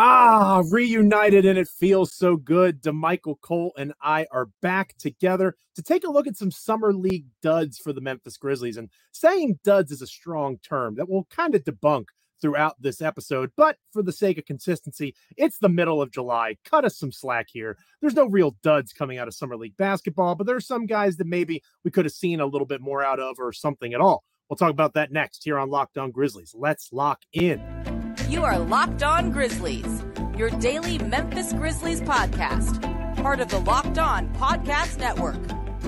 Ah, reunited, and it feels so good. Damichael Cole and I are back together to take a look at some summer league duds for the Memphis Grizzlies. And saying duds is a strong term that we'll kind of debunk throughout this episode. But for the sake of consistency, it's the middle of July. Cut us some slack here. There's no real duds coming out of summer league basketball, but there's some guys that maybe we could have seen a little bit more out of or something at all. We'll talk about that next here on Locked On Grizzlies. Let's lock in. You are Locked On Grizzlies, your daily Memphis Grizzlies podcast, part of the Locked On Podcast Network.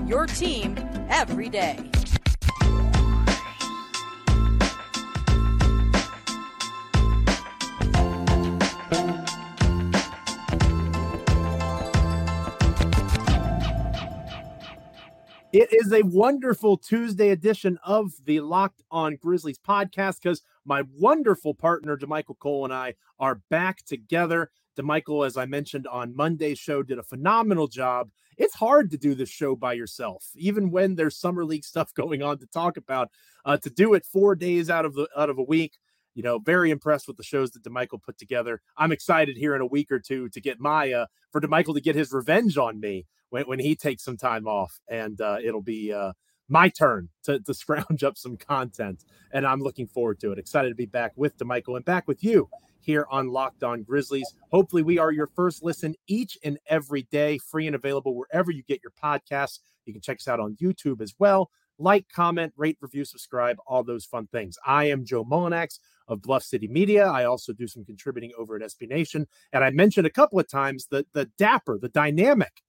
Your team every day. It is a wonderful Tuesday edition of the Locked On Grizzlies podcast because my wonderful partner, Damichael Cole, and I are back together. Damichael, as I mentioned on Monday's show, did a phenomenal job. It's hard to do this show by yourself, even when there's summer league stuff going on to talk about. Uh, to do it four days out of the out of a week, you know, very impressed with the shows that Damichael put together. I'm excited here in a week or two to get Maya for Damichael to get his revenge on me when, when he takes some time off, and uh, it'll be uh, my turn to, to scrounge up some content. And I'm looking forward to it. Excited to be back with Damichael and back with you here on Locked On Grizzlies. Hopefully, we are your first listen each and every day, free and available wherever you get your podcasts. You can check us out on YouTube as well. Like, comment, rate, review, subscribe, all those fun things. I am Joe Mullinax of Bluff City Media. I also do some contributing over at SB Nation. And I mentioned a couple of times the, the dapper, the dynamic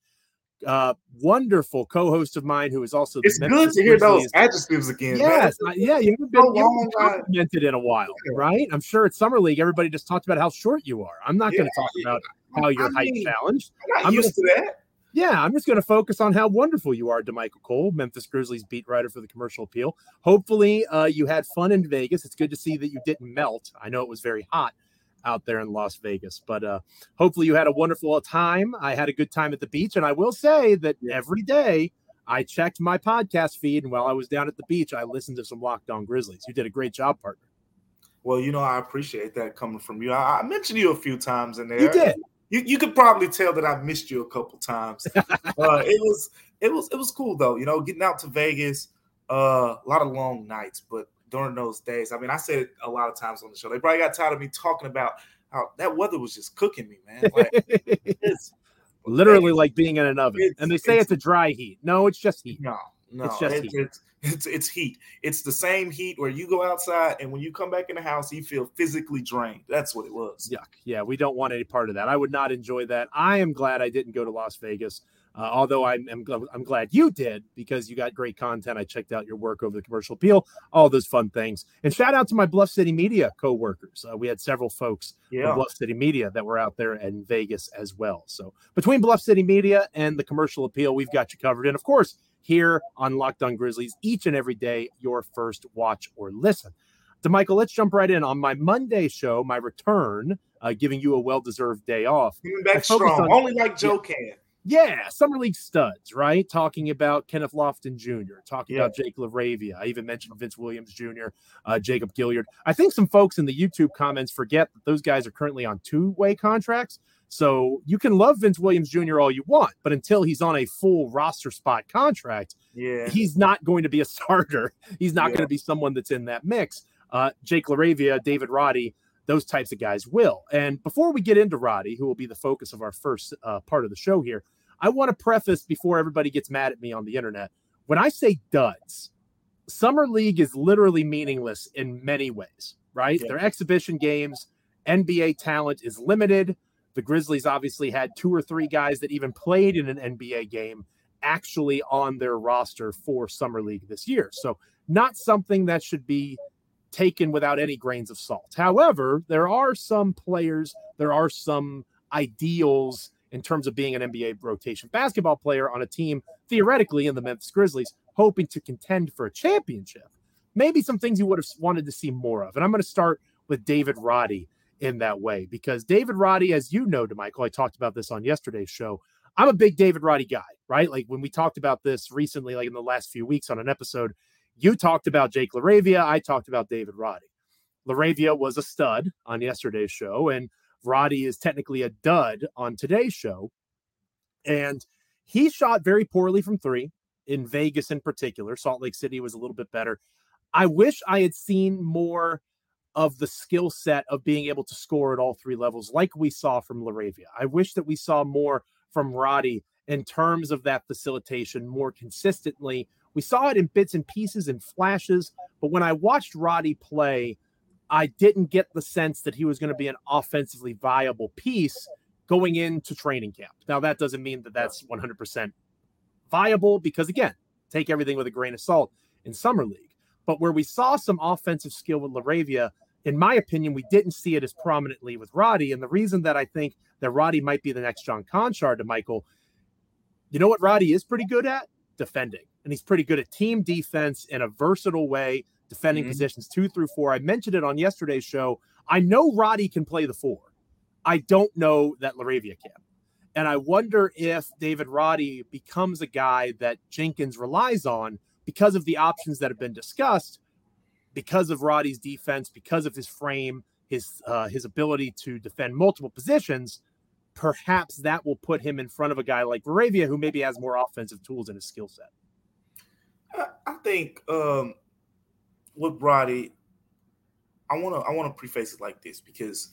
uh, wonderful co-host of mine who is also. it's Memphis good to hear those adjectives again. Yes, uh, yeah, you haven't been, you complimented in a while, right? I'm sure at summer league everybody just talked about how short you are. I'm not yeah, going to talk about how you're I height mean, challenged. I'm, I'm used gonna, to that. Yeah, I'm just going to focus on how wonderful you are, Damichael Cole, Memphis Grizzlies beat writer for the Commercial Appeal. Hopefully, uh, you had fun in Vegas. It's good to see that you didn't melt. I know it was very hot out there in Las Vegas. But uh, hopefully you had a wonderful time. I had a good time at the beach, and I will say that every day I checked my podcast feed, and while I was down at the beach, I listened to some Locked On Grizzlies. You did a great job, partner. Well, you know, I appreciate that coming from you. I, I mentioned you a few times in there. You did. You, you could probably tell that I missed you a couple times. uh, it was it was it was cool though. You know, getting out to Vegas, uh, a lot of long nights, but during those days. I mean, I said it a lot of times on the show. They probably got tired of me talking about how that weather was just cooking me, man. Like, it's literally like being in an oven. And they say it's, it's, a dry heat. No, it's just heat. No, no, it's just heat. It's, it's, it's heat. It's the same heat where you go outside and when you come back in the house, you feel physically drained. That's what it was. Yuck. Yeah, we don't want any part of that. I would not enjoy that. I am glad I didn't go to Las Vegas. Uh, although I'm, I'm, I'm glad you did because you got great content. I checked out your work over the commercial appeal, all those fun things. And shout out to my Bluff City Media co-workers. Uh, we had several folks yeah. from Bluff City Media that were out there in Vegas as well. So between Bluff City Media and the commercial appeal, we've got you covered. And of course, here on Locked On Grizzlies, each and every day, your first watch or listen. So, Michael, let's jump right in on my Monday show, my return, uh, giving you a well-deserved day off. Coming back strong, on, only like Joe yeah, can. Yeah, summer league studs, right? Talking about Kenneth Lofton Jr., talking yeah. about Jake LaRavia. I even mentioned Vince Williams Jr., uh, Jacob Gilyard. I think some folks in the YouTube comments forget that those guys are currently on two way contracts. So you can love Vince Williams Jr. all you want, but until he's on a full roster spot contract, yeah, he's not going to be a starter. He's not yeah. going to be someone that's in that mix. Uh, Jake LaRavia, David Roddy, those types of guys will. And before we get into Roddy, who will be the focus of our first uh, part of the show here, I want to preface before everybody gets mad at me on the internet. When I say duds, summer league is literally meaningless in many ways, right? Yeah. They're exhibition games. NBA talent is limited. The Grizzlies obviously had two or three guys that even played in an NBA game actually on their roster for summer league this year. So not something that should be taken without any grains of salt. However, there are some players, there are some ideals in terms of being an NBA rotation basketball player on a team, theoretically, in the Memphis Grizzlies, hoping to contend for a championship. Maybe some things you would have wanted to see more of. And I'm going to start with David Roddy in that way because David Roddy, as you know, Damichael, I talked about this on yesterday's show. I'm a big David Roddy guy, right? Like when we talked about this recently, like in the last few weeks on an episode, you talked about Jake LaRavia. I talked about David Roddy. LaRavia was a stud on yesterday's show. And Roddy is technically a dud on today's show. And he shot very poorly from three in Vegas in particular. Salt Lake City was a little bit better. I wish I had seen more of the skill set of being able to score at all three levels, like we saw from Laravia. I wish that we saw more from Roddy in terms of that facilitation more consistently. We saw it in bits and pieces and flashes, but when I watched Roddy play, I didn't get the sense that he was going to be an offensively viable piece going into training camp. Now, that doesn't mean that that's 100% viable because, again, take everything with a grain of salt in Summer League. But where we saw some offensive skill with Laravia, in my opinion, we didn't see it as prominently with Roddy. And the reason that I think that Roddy might be the next John Konchar to Michael, you know what Roddy is pretty good at? Defending. And he's pretty good at team defense in a versatile way, defending mm-hmm. positions two through four. I mentioned it on yesterday's show. I know Roddy can play the four. I don't know that Laravia can. And I wonder if David Roddy becomes a guy that Jenkins relies on because of the options that have been discussed, because of Roddy's defense, because of his frame, his uh, his ability to defend multiple positions. Perhaps that will put him in front of a guy like Laravia, who maybe has more offensive tools in his skill set. I think um, with Roddy, I want to I want to preface it like this because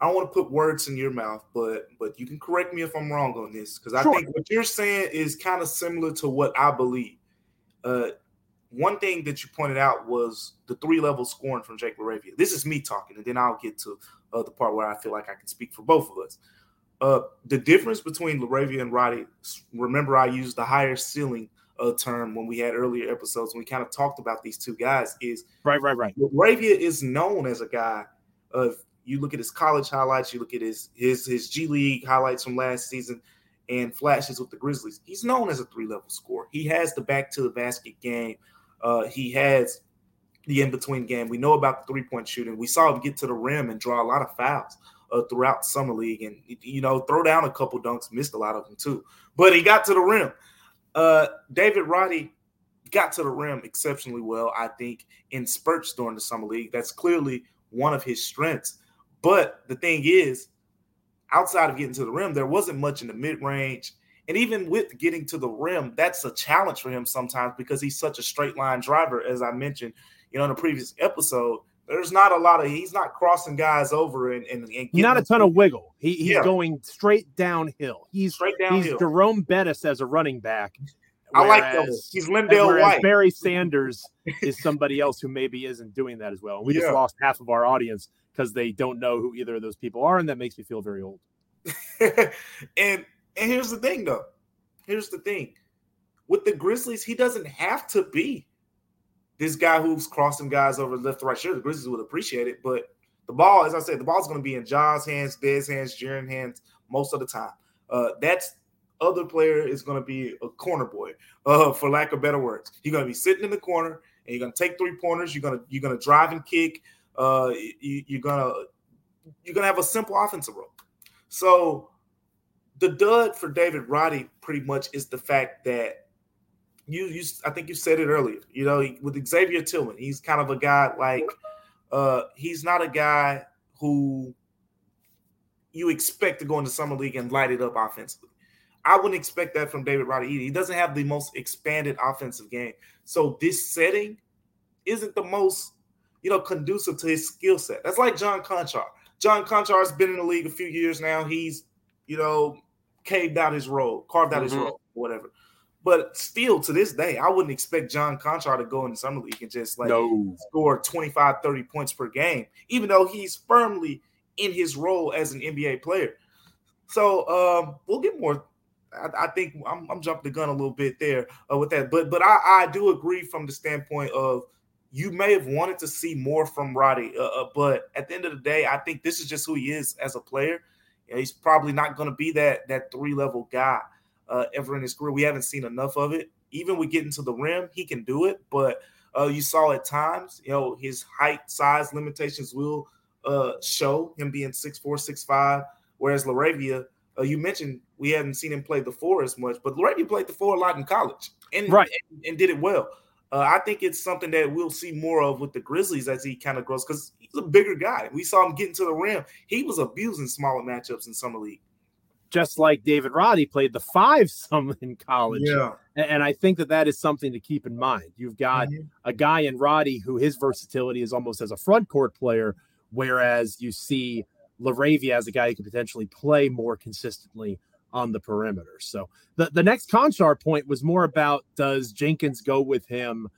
I don't want to put words in your mouth, but but you can correct me if I'm wrong on this because I think what you're saying is kind of similar to what I believe. Uh, one thing that you pointed out was the three level scoring from Jake Laravia. This is me talking, and then I'll get to uh, the part where I feel like I can speak for both of us. Uh, the difference between Laravia and Roddy. Remember, I used the higher ceiling uh, term when we had earlier episodes when we kind of talked about these two guys. Is right, right, right. Laravia is known as a guy of you look at his college highlights, you look at his his his G League highlights from last season and flashes with the Grizzlies. He's known as a three level scorer. He has the back to the basket game. Uh, he has the in between game. We know about the three point shooting. We saw him get to the rim and draw a lot of fouls uh, throughout summer league, and you know throw down a couple dunks. Missed a lot of them too, but he got to the rim. Uh, David Roddy got to the rim exceptionally well, I think, in spurts during the summer league. That's clearly one of his strengths. But the thing is, outside of getting to the rim, there wasn't much in the mid range. And even with getting to the rim, that's a challenge for him sometimes because he's such a straight line driver, as I mentioned, you know, in the previous episode. There's not a lot of he's not crossing guys over and, and, and not a ton of wiggle. He, he's yeah. going straight downhill. He's straight downhill. He's Jerome Bettis as a running back. Whereas, I like those. He's LenDale White. Barry Sanders is somebody else who maybe isn't doing that as well. We yeah. just lost half of our audience because they don't know who either of those people are, and that makes me feel very old. and and here's the thing, though. Here's the thing. With the Grizzlies, he doesn't have to be this guy who's crossing guys over left to right. Sure, the Grizzlies would appreciate it, but the ball, as I said, the ball's going to be in John's hands, Dez's hands, Jaren hands most of the time. Uh, that's other player is going to be a corner boy, uh, for lack of better words. You're going to be sitting in the corner and you're going to take three pointers. You're going to you're going to drive and kick uh, you, are gonna you're gonna have a simple offensive role. So the dud for David Roddy pretty much is the fact that you you I think you said it earlier. You know, with Xavier Tillman, he's kind of a guy like uh, he's not a guy who you expect to go into summer league and light it up offensively. I wouldn't expect that from David Roddy either. He doesn't have the most expanded offensive game. So this setting isn't the most you know, conducive to his skill set. That's like John Konchar. John Konchar's been in the league a few years now. He's, you know, caved out his role, carved out mm-hmm. his role, whatever. But still, to this day, I wouldn't expect John Konchar to go in the summer league and just like no. score 25, 30 points per game, even though he's firmly in his role as an NBA player. So um, we'll get more. I, I think I'm, I'm, jumping the gun a little bit there uh, with that, but but I, I do agree from the standpoint of you may have wanted to see more from Roddy, uh, uh, but at the end of the day, I think this is just who he is as a player. You know, he's probably not going to be that that three level guy uh, ever in his career. We haven't seen enough of it. Even with getting to the rim, he can do it, but uh, you saw at times, you know, his height, size limitations will uh, show him being six four, six five. Whereas Laravia, uh, you mentioned we haven't seen him play the four as much, but Laravia played the four a lot in college and right and, and did it well. uh, I think it's something that we'll see more of with the Grizzlies as he kind of grows because he's a bigger guy. We saw him getting to the rim. He was abusing smaller matchups in summer league. Just like David Roddy played the five some in college. Yeah. And I think that that is something to keep in mind. You've got mm-hmm. a guy in Roddy who his versatility is almost as a front court player, whereas you see LaRavia as a guy who could potentially play more consistently on the perimeter. So the, the next Konchar point was more about does Jenkins go with him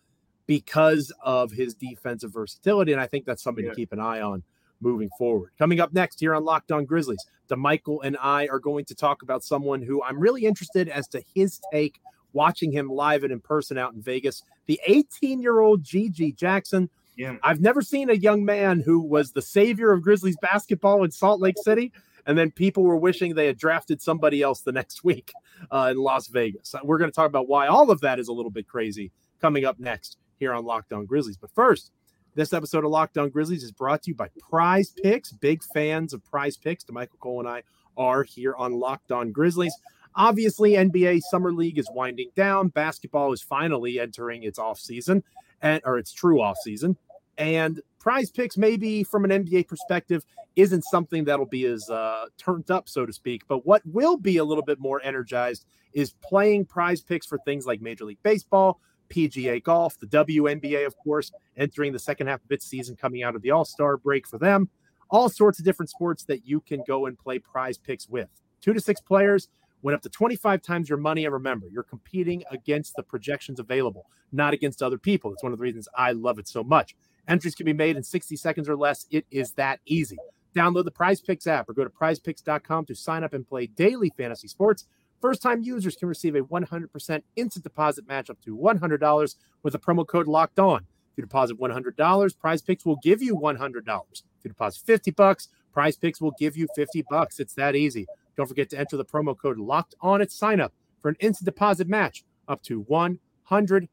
because of his defensive versatility? And I think that's something yeah. to keep an eye on moving forward. Coming up next here on Locked On Grizzlies, Damichael and I are going to talk about someone who I'm really interested as to his take watching him live and in person out in Vegas. The 18 year old GG Jackson. Yeah. I've never seen a young man who was the savior of Grizzlies basketball in Salt Lake City and then people were wishing they had drafted somebody else the next week uh, in Las Vegas. Uh, we're going to talk about why all of that is a little bit crazy coming up next here on Locked On Grizzlies. But first, this episode of Locked On Grizzlies is brought to you by Prize Picks. Big fans of Prize Picks. Michael Cole and I are here on Locked On Grizzlies. Obviously, NBA Summer League is winding down. Basketball is finally entering its off season, and or its true off season. And prize picks, maybe from an NBA perspective, isn't something that'll be as uh, turned up, so to speak. But what will be a little bit more energized is playing prize picks for things like Major League Baseball, PGA Golf, the WNBA, of course, entering the second half of its season, coming out of the All Star break for them. All sorts of different sports that you can go and play prize picks with. Two to six players win up to 25 times your money. And remember, you're competing against the projections available, not against other people. That's one of the reasons I love it so much. Entries can be made in 60 seconds or less. It is that easy. Download the Prize Picks app or go to prizepicks.com to sign up and play daily fantasy sports. First time users can receive a 100% instant deposit match up to $100 with a promo code locked on. If you deposit $100, Prize Picks will give you $100. If you deposit 50 bucks, Prize Picks will give you 50 bucks. It's that easy. Don't forget to enter the promo code locked on at sign up for an instant deposit match up to $100.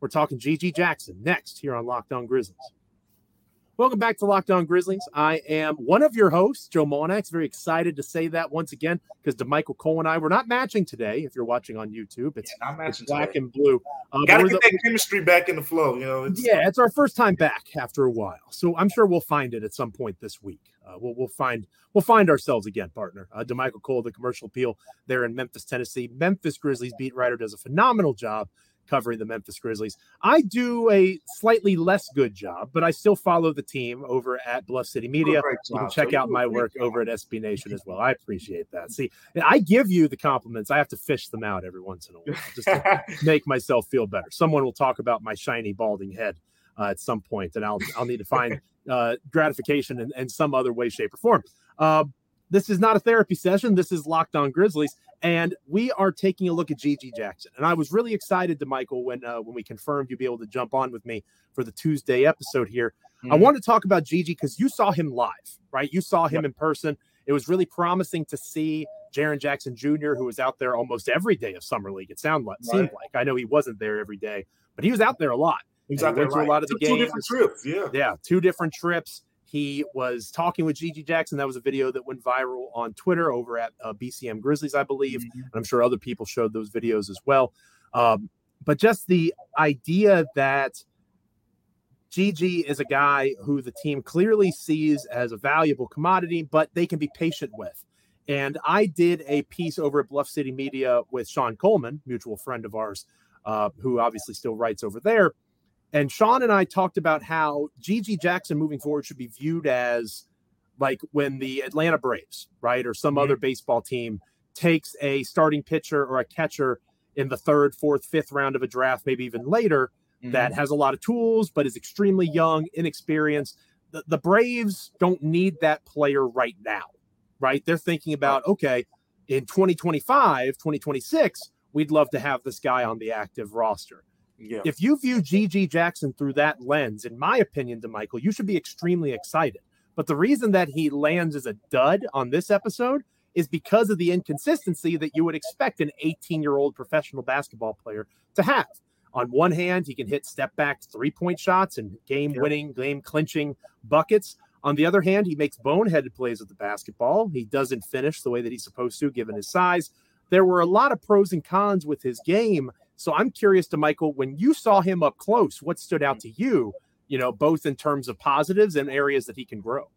We're talking GG Jackson next here on Locked On Grizzlies. Welcome back to Locked On Grizzlies. I am one of your hosts, Joe Mullinax. Very excited to say that once again because Damichael Cole and I were not matching today. If you're watching on YouTube, it's, yeah, it's black today. and blue. Um, Got to get the, that chemistry back in the flow. You know, it's, yeah, it's our first time back after a while, so I'm sure we'll find it at some point this week. Uh, we'll we'll find we'll find ourselves again, partner. Uh, Damichael Cole, the commercial appeal there in Memphis, Tennessee. Memphis Grizzlies beat writer does a phenomenal job covering the Memphis Grizzlies. I do a slightly less good job, but I still follow the team over at Bluff City Media. You can check out my work over at SB Nation as well. I appreciate that. See, I give you the compliments. I have to fish them out every once in a while just to make myself feel better. Someone will talk about my shiny balding head uh, at some point, and I'll I'll need to find uh, gratification in, in, some other way, shape, or form. Uh, this is not a therapy session. This is Locked On Grizzlies, and we are taking a look at GG Jackson. And I was really excited to Michael when uh, when we confirmed you'd be able to jump on with me for the Tuesday episode here. Mm-hmm. I want to talk about GG because you saw him live, right? You saw him yep. in person. It was really promising to see Jaren Jackson Jr., who was out there almost every day of summer league. It sounded like, right. seemed like. I know he wasn't there every day, but he was out there a lot. He was out there a lot of the two, games. Two different trips, yeah, yeah, two different trips. He was talking with GG Jackson. That was a video that went viral on Twitter over at uh, BCM Grizzlies, I believe. Mm-hmm. And I'm sure other people showed those videos as well. Um, but just the idea that GG is a guy who the team clearly sees as a valuable commodity, but they can be patient with. And I did a piece over at Bluff City Media with Sean Coleman, mutual friend of ours, uh, who obviously still writes over there. And Sean and I talked about how GG Jackson moving forward should be viewed as like when the Atlanta Braves, right, or some mm-hmm. other baseball team takes a starting pitcher or a catcher in the third, fourth, fifth round of a draft, maybe even later, mm-hmm. that has a lot of tools but is extremely young, inexperienced. The, the Braves don't need that player right now, right? They're thinking about, okay, in 2025, 2026, we'd love to have this guy on the active roster. Yeah. If you view GG Jackson through that lens, in my opinion, Damichael, you should be extremely excited. But the reason that he lands as a dud on this episode is because of the inconsistency that you would expect an 18 year old professional basketball player to have. On one hand, he can hit step back three point shots and game winning, game clinching buckets. On the other hand, he makes boneheaded plays with the basketball. He doesn't finish the way that he's supposed to, given his size. There were a lot of pros and cons with his game So I'm curious to Michael, when you saw him up close, what stood out to you, you know, both in terms of positives and areas that he can grow?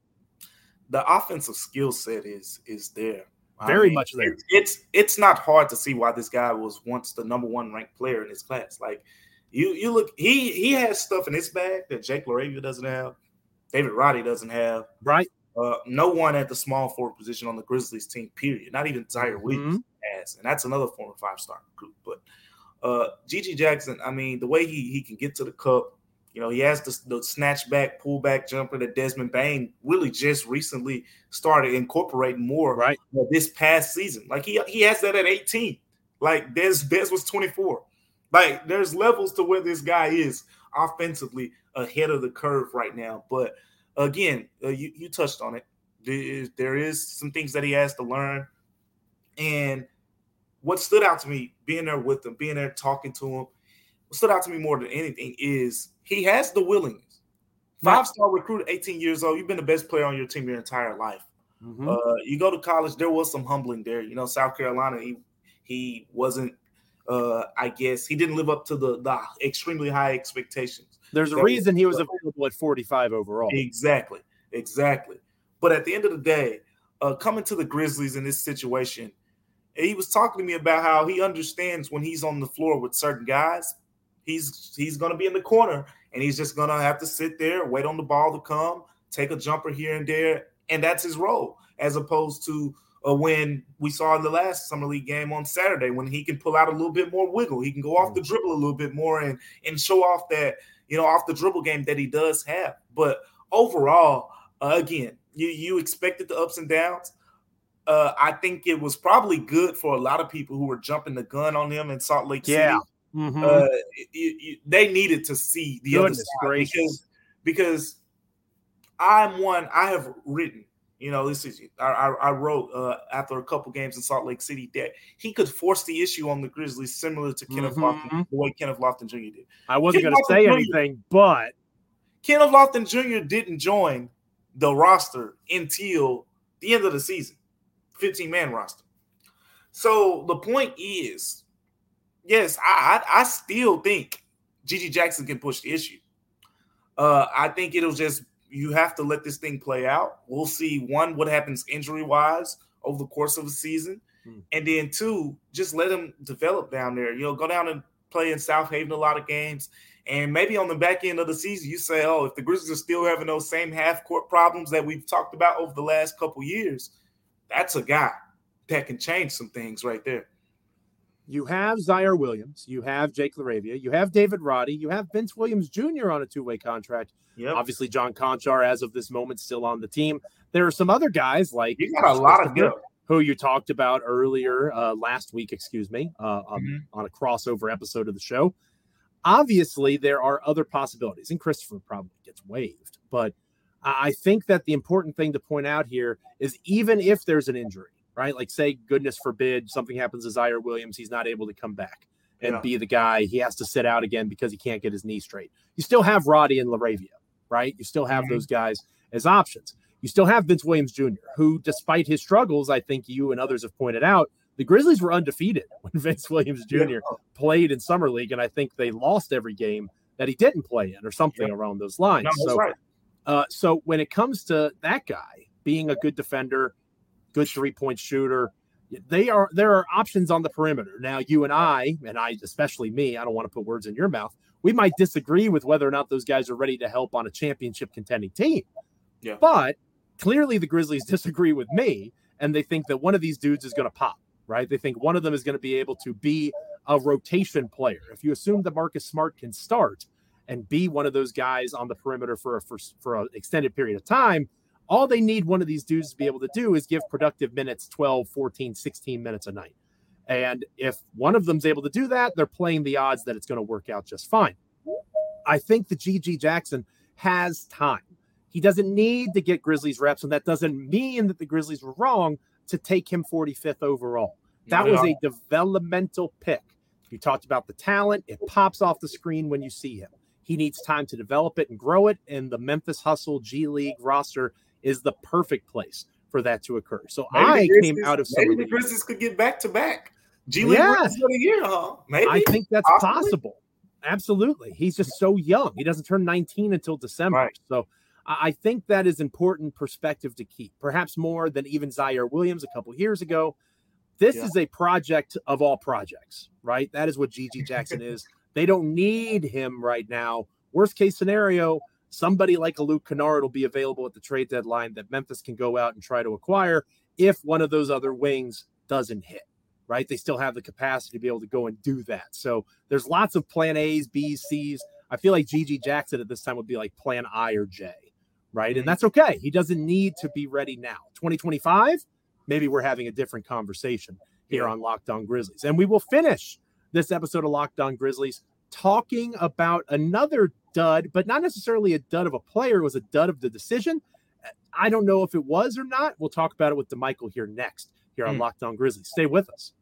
The offensive skill set is is there. Very I mean, much there. It's, it's it's not hard to see why this guy was once the number one ranked player in his class. Like you you look he he has stuff in his bag that Jake LaRavia doesn't have, David Roddy doesn't have. Right. Uh, no one at the small forward position on the Grizzlies team, period. Not even Ziaire Williams mm-hmm. has, and that's another former five star recruit. But uh, GG Jackson, I mean, the way he he can get to the cup, you know, he has the, the snatch back, pull back jumper that Desmond Bane really just recently started incorporating more right this past season. Like he he has that at 18. Like Des Des was 24. Like there's levels to where this guy is offensively ahead of the curve right now. But again, uh, you, you touched on it. There is, there is some things that he has to learn. And what stood out to me, being there with him, being there talking to him, what stood out to me more than anything is he has the willingness. Five star recruit, 18 years old. You've been the best player on your team your entire life. Mm-hmm. Uh, you go to college, there was some humbling there. You know, South Carolina, he he wasn't uh, I guess he didn't live up to the, the extremely high expectations. There's a reason he was available at 45 overall. Exactly, exactly. But at the end of the day, uh, coming to the Grizzlies in this situation, he was talking to me about how he understands when he's on the floor with certain guys, he's he's going to be in the corner and he's just going to have to sit there, wait on the ball to come, take a jumper here and there, and that's his role, as opposed to or when we saw in the last summer league game on Saturday when he can pull out a little bit more wiggle. He can go off the dribble a little bit more and and show off that you know off the dribble game that he does have. But overall, uh, again, you you expected the ups and downs. Uh, I think it was probably good for a lot of people who were jumping the gun on him in Salt Lake City. Yeah. Mm-hmm. Uh, they needed to see the Goodness other side because, because I'm one I have written you know, this is I, I wrote uh, after a couple games in Salt Lake City that he could force the issue on the Grizzlies, similar to Kenneth mm-hmm. Lofton, the way Kenneth Lofton Jr. did. I wasn't going to say Jr. anything, but Kenneth Lofton Jr. didn't join the roster until the end of the season, 15 man roster. So the point is, yes, I, I, I still think GG Jackson can push the issue. Uh, I think it'll just you have to let this thing play out. We'll see one what happens injury wise over the course of the season, hmm. and then two, just let him develop down there. You know, go down and play in Southaven a lot of games, and maybe on the back end of the season, you say, "Oh, if the Grizzlies are still having those same half court problems that we've talked about over the last couple years, that's a guy that can change some things right there." You have Ziaire Williams, you have Jake LaRavia, you have David Roddy, you have Vince Williams Jr. on a two-way contract. Yep. Obviously, John Konchar, as of this moment, still on the team. There are some other guys like you got a lot of good who you talked about earlier uh, last week, excuse me, uh, um, mm-hmm. on a crossover episode of the show. Obviously, there are other possibilities, and Christopher probably gets waived. But I think that the important thing to point out here is even if there's an injury, right? Like, say, goodness forbid, something happens to Ziaire Williams, he's not able to come back and yeah. be the guy. He has to sit out again because he can't get his knee straight. You still have Roddy and LaRavia, right? You still have mm-hmm. those guys as options. You still have Vince Williams Jr., who, despite his struggles, I think you and others have pointed out, the Grizzlies were undefeated when Vince Williams Jr. Yeah. played in summer league, and I think they lost every game that he didn't play in, or something yeah. around those lines. No, so, right. Uh, so when it comes to that guy being a good defender, good three point shooter. They are there are options on the perimeter. Now, you and I, and I especially me, I don't want to put words in your mouth. We might disagree with whether or not those guys are ready to help on a championship contending team. Yeah. But clearly the Grizzlies disagree with me and they think that one of these dudes is going to pop, right? They think one of them is going to be able to be a rotation player. If you assume that Marcus Smart can start and be one of those guys on the perimeter for a for, for an extended period of time, all they need one of these dudes to be able to do is give productive minutes 12, 14, 16 minutes a night. And if one of them's able to do that, they're playing the odds that it's going to work out just fine. I think the GG Jackson has time. He doesn't need to get Grizzlies reps, and that doesn't mean that the Grizzlies were wrong to take him 45th overall. That was a developmental pick. You talked about the talent, it pops off the screen when you see him. He needs time to develop it and grow it, and the Memphis Hustle G League roster is the perfect place for that to occur. So maybe I came out of maybe the Grizzlies could get back to back. G League yes. for the year, huh? Maybe. I think that's Possibly. possible. Absolutely. for the year, huh? Maybe. I think that's Possibly. possible. Absolutely. He's just so young. He doesn't turn 19 until December. Right. So I think that is important perspective to keep, perhaps more than even Ziaire Williams a couple years ago. This yeah. is a project of all projects, right? That is what GG Jackson is. They don't need him right now. Worst case scenario, somebody like a Luke Kennard will be available at the trade deadline that Memphis can go out and try to acquire if one of those other wings doesn't hit, right? They still have the capacity to be able to go and do that. So there's lots of plan A's, B's, C's. I feel like GG Jackson at this time would be like plan I or J, right? And mm-hmm. that's okay. He doesn't need to be ready now. 2025, maybe we're having a different conversation here on Locked On Grizzlies. And we will finish this episode of Locked On Grizzlies talking about another dud, but not necessarily a dud of a player. It was a dud of the decision. I don't know if it was or not. We'll talk about it with Damichael here next, here on mm. Locked On Grizzlies. Stay with us.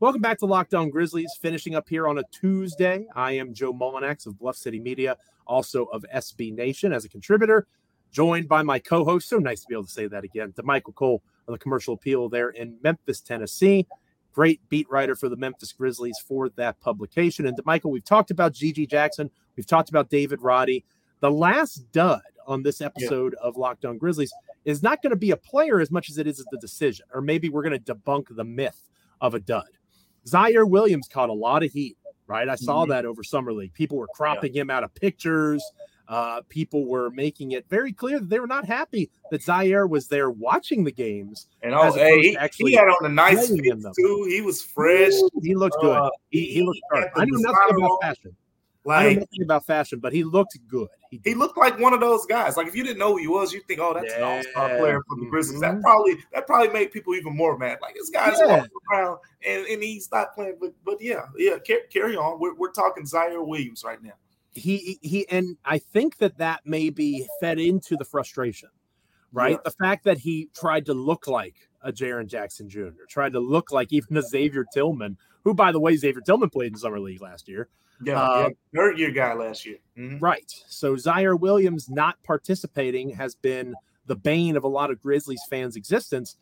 Welcome back to Locked On Grizzlies, finishing up here on a Tuesday. I am Joe Mullinax of Bluff City Media, also of SB Nation as a contributor, joined by my co host. So nice to be able to say that again, Damichael Cole of the Commercial Appeal there in Memphis, Tennessee great beat writer for the Memphis Grizzlies for that publication. And Michael, we've talked about GG Jackson, we've talked about David Roddy. The last dud on this episode yeah. of Locked On Grizzlies is not going to be a player as much as it is the decision, or maybe we're going to debunk the myth of a dud. Ziaire Williams caught a lot of heat, right? I saw mm-hmm. that over Summer League. People were cropping yeah. him out of pictures. Uh, people were making it very clear that they were not happy that Ziaire was there watching the games. And oh, hey, he, he, had on a nice fit too. He was fresh. he looked good. Uh, he, he, looked sharp. I knew nothing about fashion. Like, I know nothing about fashion, but he looked good. He, he, looked like one of those guys. Like if you didn't know who he was, you think, "Oh, that's yeah. an all-star player for the Grizzlies." Mm-hmm. That probably that probably made people even more mad. Like this guy's yeah. walking around and, and he's not playing. But but yeah, yeah. Carry on. We're, we're talking Ziaire Williams right now he he and I think that that may be fed into the frustration, right? Yeah. The fact that he tried to look like a Jaren Jackson Jr., tried to look like even a Xavier Tillman, who by the way Xavier Tillman played in summer league last year. Yeah, uh, yeah. third year guy last year. Mm-hmm. Right. So Ziaire Williams not participating has been the bane of a lot of Grizzlies fans' existence.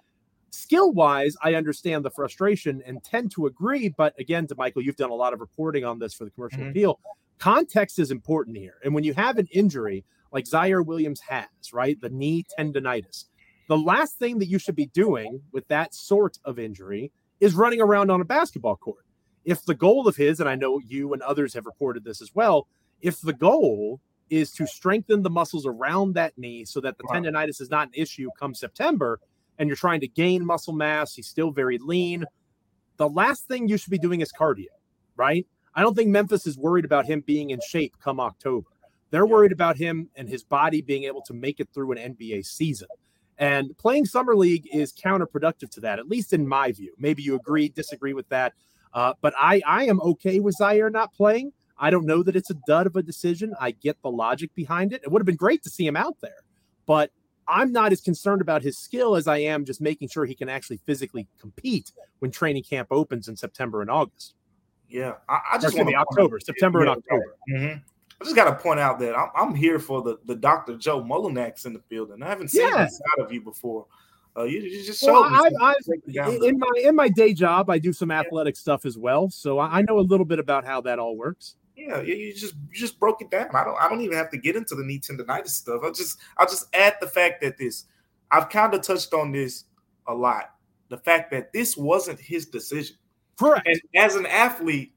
Skill wise, I understand the frustration and tend to agree. But again, to Michael, you've done a lot of reporting on this for the commercial mm-hmm. appeal context is important here. And when you have an injury like Ziaire Williams has, right, the knee tendonitis, the last thing that you should be doing with that sort of injury is running around on a basketball court. If the goal of his, and I know you and others have reported this as well, if the goal is to strengthen the muscles around that knee so that the wow. tendonitis is not an issue come September, and you're trying to gain muscle mass, he's still very lean. The last thing you should be doing is cardio, right? I don't think Memphis is worried about him being in shape come October. They're worried about him and his body being able to make it through an NBA season. And playing summer league is counterproductive to that, at least in my view. Maybe you agree, disagree with that. Uh, but I, I am okay with Ziaire not playing. I don't know that it's a dud of a decision. I get the logic behind it. It would have been great to see him out there, but I'm not as concerned about his skill as I am just making sure he can actually physically compete when training camp opens in September and August. Yeah, I, I just want to October, September, yeah, and October. Mm-hmm. I just got to point out that I'm, I'm, here for the the Dr. Joe Mullinax in the field, and I haven't seen yeah. this side of you before. Uh, you, you, just showed well, me. I, I, in my in my day job, I do some athletic yeah. stuff as well, so I, I know a little bit about how that all works. Yeah, you just you just broke it down. I don't I don't even have to get into the knee tendonitis stuff. I just I'll just add the fact that this I've kind of touched on this a lot. The fact that this wasn't his decision. Correct. And as an athlete,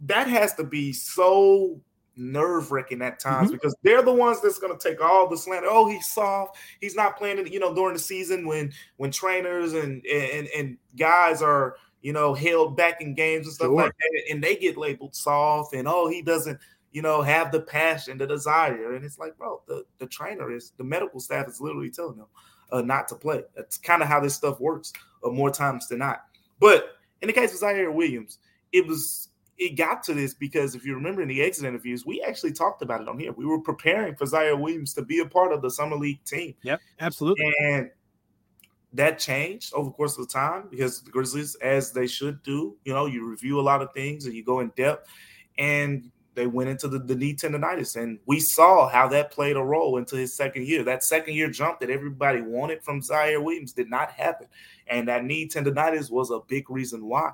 that has to be so nerve wracking at times mm-hmm. because they're the ones that's going to take all the slander. Oh, he's soft. He's not playing. You know, during the season when when trainers and and and guys are you know held back in games and stuff sure. like that, and they get labeled soft. And oh, he doesn't you know have the passion, the desire. And it's like, bro, the the trainer is the medical staff is literally telling them uh, not to play. That's kind of how this stuff works, uh, more times than not. But in the case of Ziaire Williams, it was it got to this because if you remember in the exit interviews, we actually talked about it on here. We were preparing for Ziaire Williams to be a part of the summer league team. Yep, absolutely. And that changed over the course of the time because the Grizzlies, as they should do, you know, you review a lot of things and you go in depth. And they went into the, the knee tendonitis, and we saw how that played a role into his second year. That second year jump that everybody wanted from Ziaire Williams did not happen, and that knee tendonitis was a big reason why.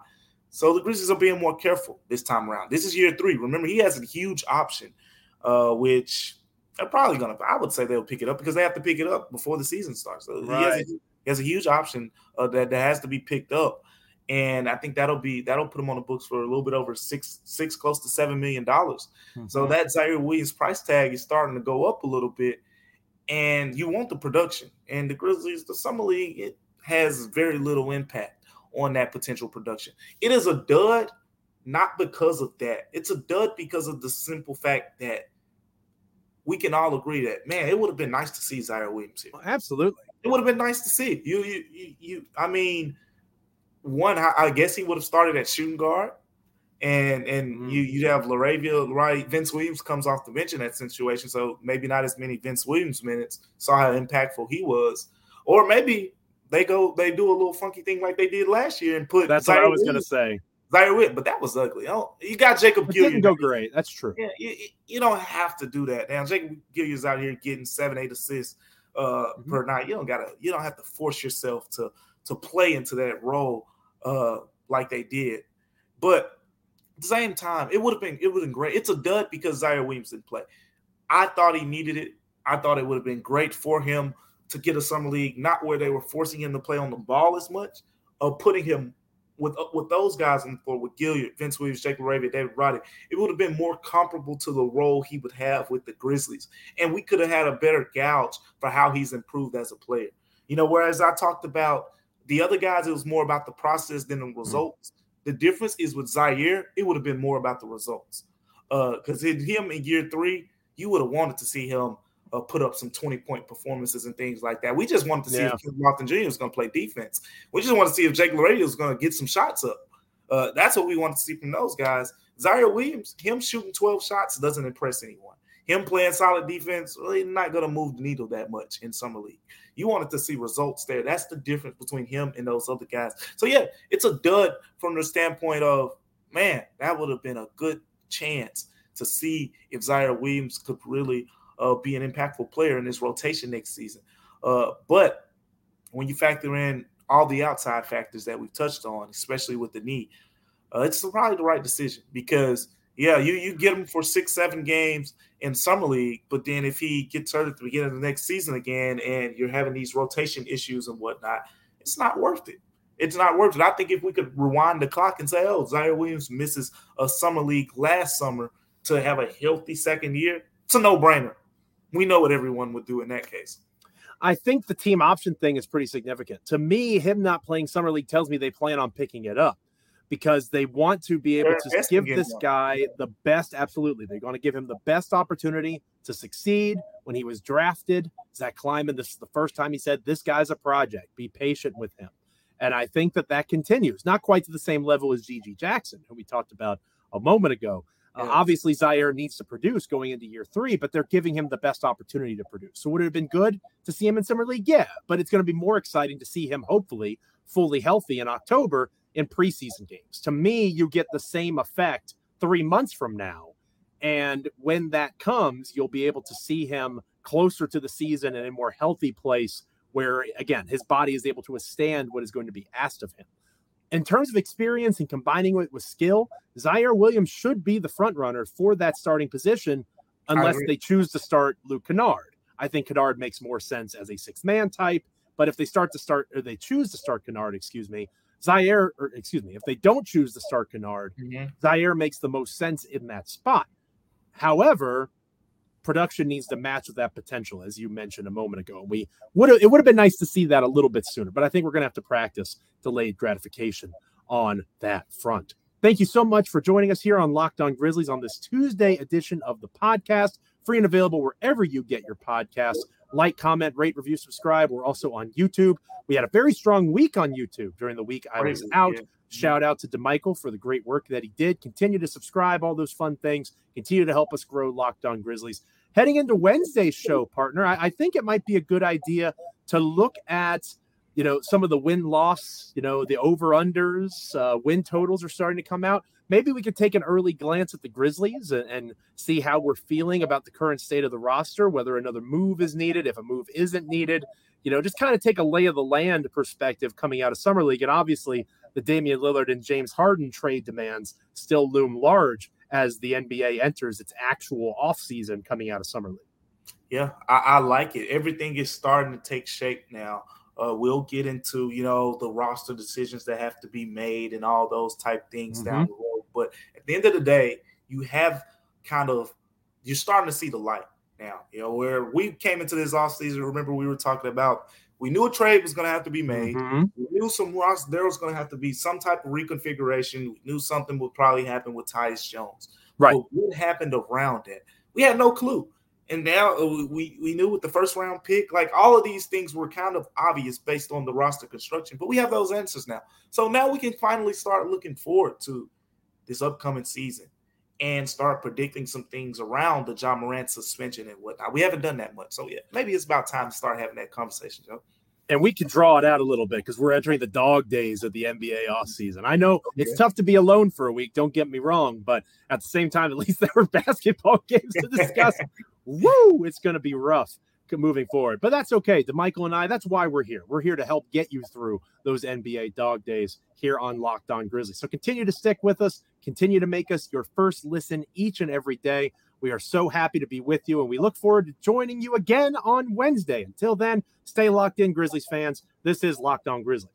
So the Grizzlies are being more careful this time around. This is year three. Remember, he has a huge option, uh, which they're probably gonna. I would say they'll pick it up because they have to pick it up before the season starts. So right. he, has a, he, has a, huge option uh, that that has to be picked up, and I think that'll be that'll put him on the books for a little bit over six six close to seven million dollars. Mm-hmm. So that Ziaire Williams price tag is starting to go up a little bit, and you want the production. And the Grizzlies, the summer league, it has very little impact on that potential production. It is a dud, not because of that. It's a dud because of the simple fact that we can all agree that man, it would have been nice to see Ziaire Williams here. Absolutely, it would have been nice to see you. You, you, you I mean, one, I, guess he would have started at shooting guard, and and mm-hmm. you you'd have Laravia, right? Vince Williams comes off the bench in that situation, so maybe not as many Vince Williams minutes. Saw how impactful he was, or maybe they go they do a little funky thing like they did last year and put. That's Ziaire what I was going to say. Ziaire Witt, but that was ugly. Oh, you got Jacob Gill. Didn't go great. That's true. Yeah, you, you, don't have to do that. Now Jacob Gilyard's out here getting seven, eight assists uh, mm-hmm. per night. You don't gotta. You don't have to force yourself to to play into that role uh, like they did. But at the same time, it would have been it would have been great. It's a dud because Ziaire Williams didn't play. I thought he needed it. I thought it would have been great for him to get a summer league, not where they were forcing him to play on the ball as much, of putting him with uh, with those guys on the floor, with Gilyard, Vince Williams, Jake LaRavia, David Roddy, it would have been more comparable to the role he would have with the Grizzlies. And we could have had a better gauge for how he's improved as a player. You know, whereas I talked about the other guys, it was more about the process than the mm-hmm. results. Mm-hmm. The difference is with Ziaire, it would have been more about the results. Because uh, him in year three, you would have wanted to see him uh, put up some 20 point performances and things like that. We just wanted to see yeah. if Kim Lofton Jr. was going to play defense. We just wanted to see if Jake Laredo was going to get some shots up. Uh, that's what we wanted to see from those guys. Ziaire Williams, him shooting 12 shots doesn't impress anyone. Him playing solid defense, really not going to move the needle that much in summer league. You wanted to see results there. That's the difference between him and those other guys. So yeah, it's a dud from the standpoint of man, that would have been a good chance to see if Ziaire Williams could really uh, be an impactful player in this rotation next season. Uh, but when you factor in all the outside factors that we've touched on, especially with the knee, uh, it's probably the right decision because yeah, you you get him for six, seven games in summer league, but then if he gets hurt at the beginning of the next season again, and you're having these rotation issues and whatnot, it's not worth it. It's not worth it. I think if we could rewind the clock and say, oh, Ziaire Williams misses a summer league last summer to have a healthy second year, it's a no brainer. We know what everyone would do in that case. I think the team option thing is pretty significant. To me, him not playing summer league tells me they plan on picking it up because they want to be able to give this guy the best. Absolutely. They're going to give him the best opportunity to succeed. When he was drafted, Zach Kleiman, this is the first time he said, This guy's a project. Be patient with him. And I think that that continues, not quite to the same level as GG Jackson, who we talked about a moment ago. Uh, obviously, Ziaire needs to produce going into year three, but they're giving him the best opportunity to produce. So, would it have been good to see him in Summer League? Yeah, but it's going to be more exciting to see him hopefully fully healthy in October in preseason games. To me, you get the same effect three months from now. And when that comes, you'll be able to see him closer to the season and in a more healthy place where, again, his body is able to withstand what is going to be asked of him. In terms of experience and combining it with skill, Ziaire Williams should be the front runner for that starting position unless they choose to start Luke Kennard. I think Kennard makes more sense as a six man type. But if they start to start, or they choose to start Kennard, excuse me, Ziaire, or excuse me, if they don't choose to start Kennard, mm-hmm. Ziaire makes the most sense in that spot. However, production needs to match with that potential, as you mentioned a moment ago. And We would it would have been nice to see that a little bit sooner, but I think we're going to have to practice delayed gratification on that front. Thank you so much for joining us here on Locked On Grizzlies on this Tuesday edition of the podcast. Free and available wherever you get your podcasts like, comment, rate, review, subscribe. We're also on YouTube. We had a very strong week on YouTube during the week I was out. Shout out to Damichael for the great work that he did. Continue to subscribe, all those fun things. Continue to help us grow Locked On Grizzlies. Heading into Wednesday's show, partner, I, I think it might be a good idea to look at you know some of the win loss you know the over unders uh, win totals are starting to come out maybe we could take an early glance at the Grizzlies and, and, see how we're feeling about the current state of the roster, whether another move is needed, if a move isn't needed. You know, just kind of take a lay of the land perspective coming out of Summer League. And obviously, the Damian Lillard and James Harden trade demands still loom large as the NBA enters its actual offseason coming out of Summer League. Yeah, I, I, like it. Everything is starting to take shape now. Uh, we'll get into you know the roster decisions that have to be made and all those type things mm-hmm. down the road. But at the end of the day, you have kind of you're starting to see the light now. You know where we came into this off season. Remember we were talking about we knew a trade was going to have to be made. Mm-hmm. We knew some roster there was going to have to be some type of reconfiguration. We knew something would probably happen with Tyus Jones. Right. But what happened around it? We had no clue. And now uh, we, we knew with the first round pick, like all of these things were kind of obvious based on the roster construction, but we have those answers now. So now we can finally start looking forward to this upcoming season and start predicting some things around the Ja Morant suspension and whatnot. We haven't done that much. So yeah, maybe it's about time to start having that conversation, Joe and we can draw it out a little bit because we're entering the dog days of the NBA offseason. I know oh, it's tough to be alone for a week, don't get me wrong, but at the same time, at least there were basketball games to discuss. Woo! It's going to be rough moving forward, but that's okay. Damichael and I, that's why we're here. We're here to help get you through those NBA dog days here on Locked On Grizzlies. So continue to stick with us, continue to make us your first listen each and every day. We are so happy to be with you, and we look forward to joining you again on Wednesday. Until then, stay locked in, Grizzlies fans. This is Locked On Grizzlies.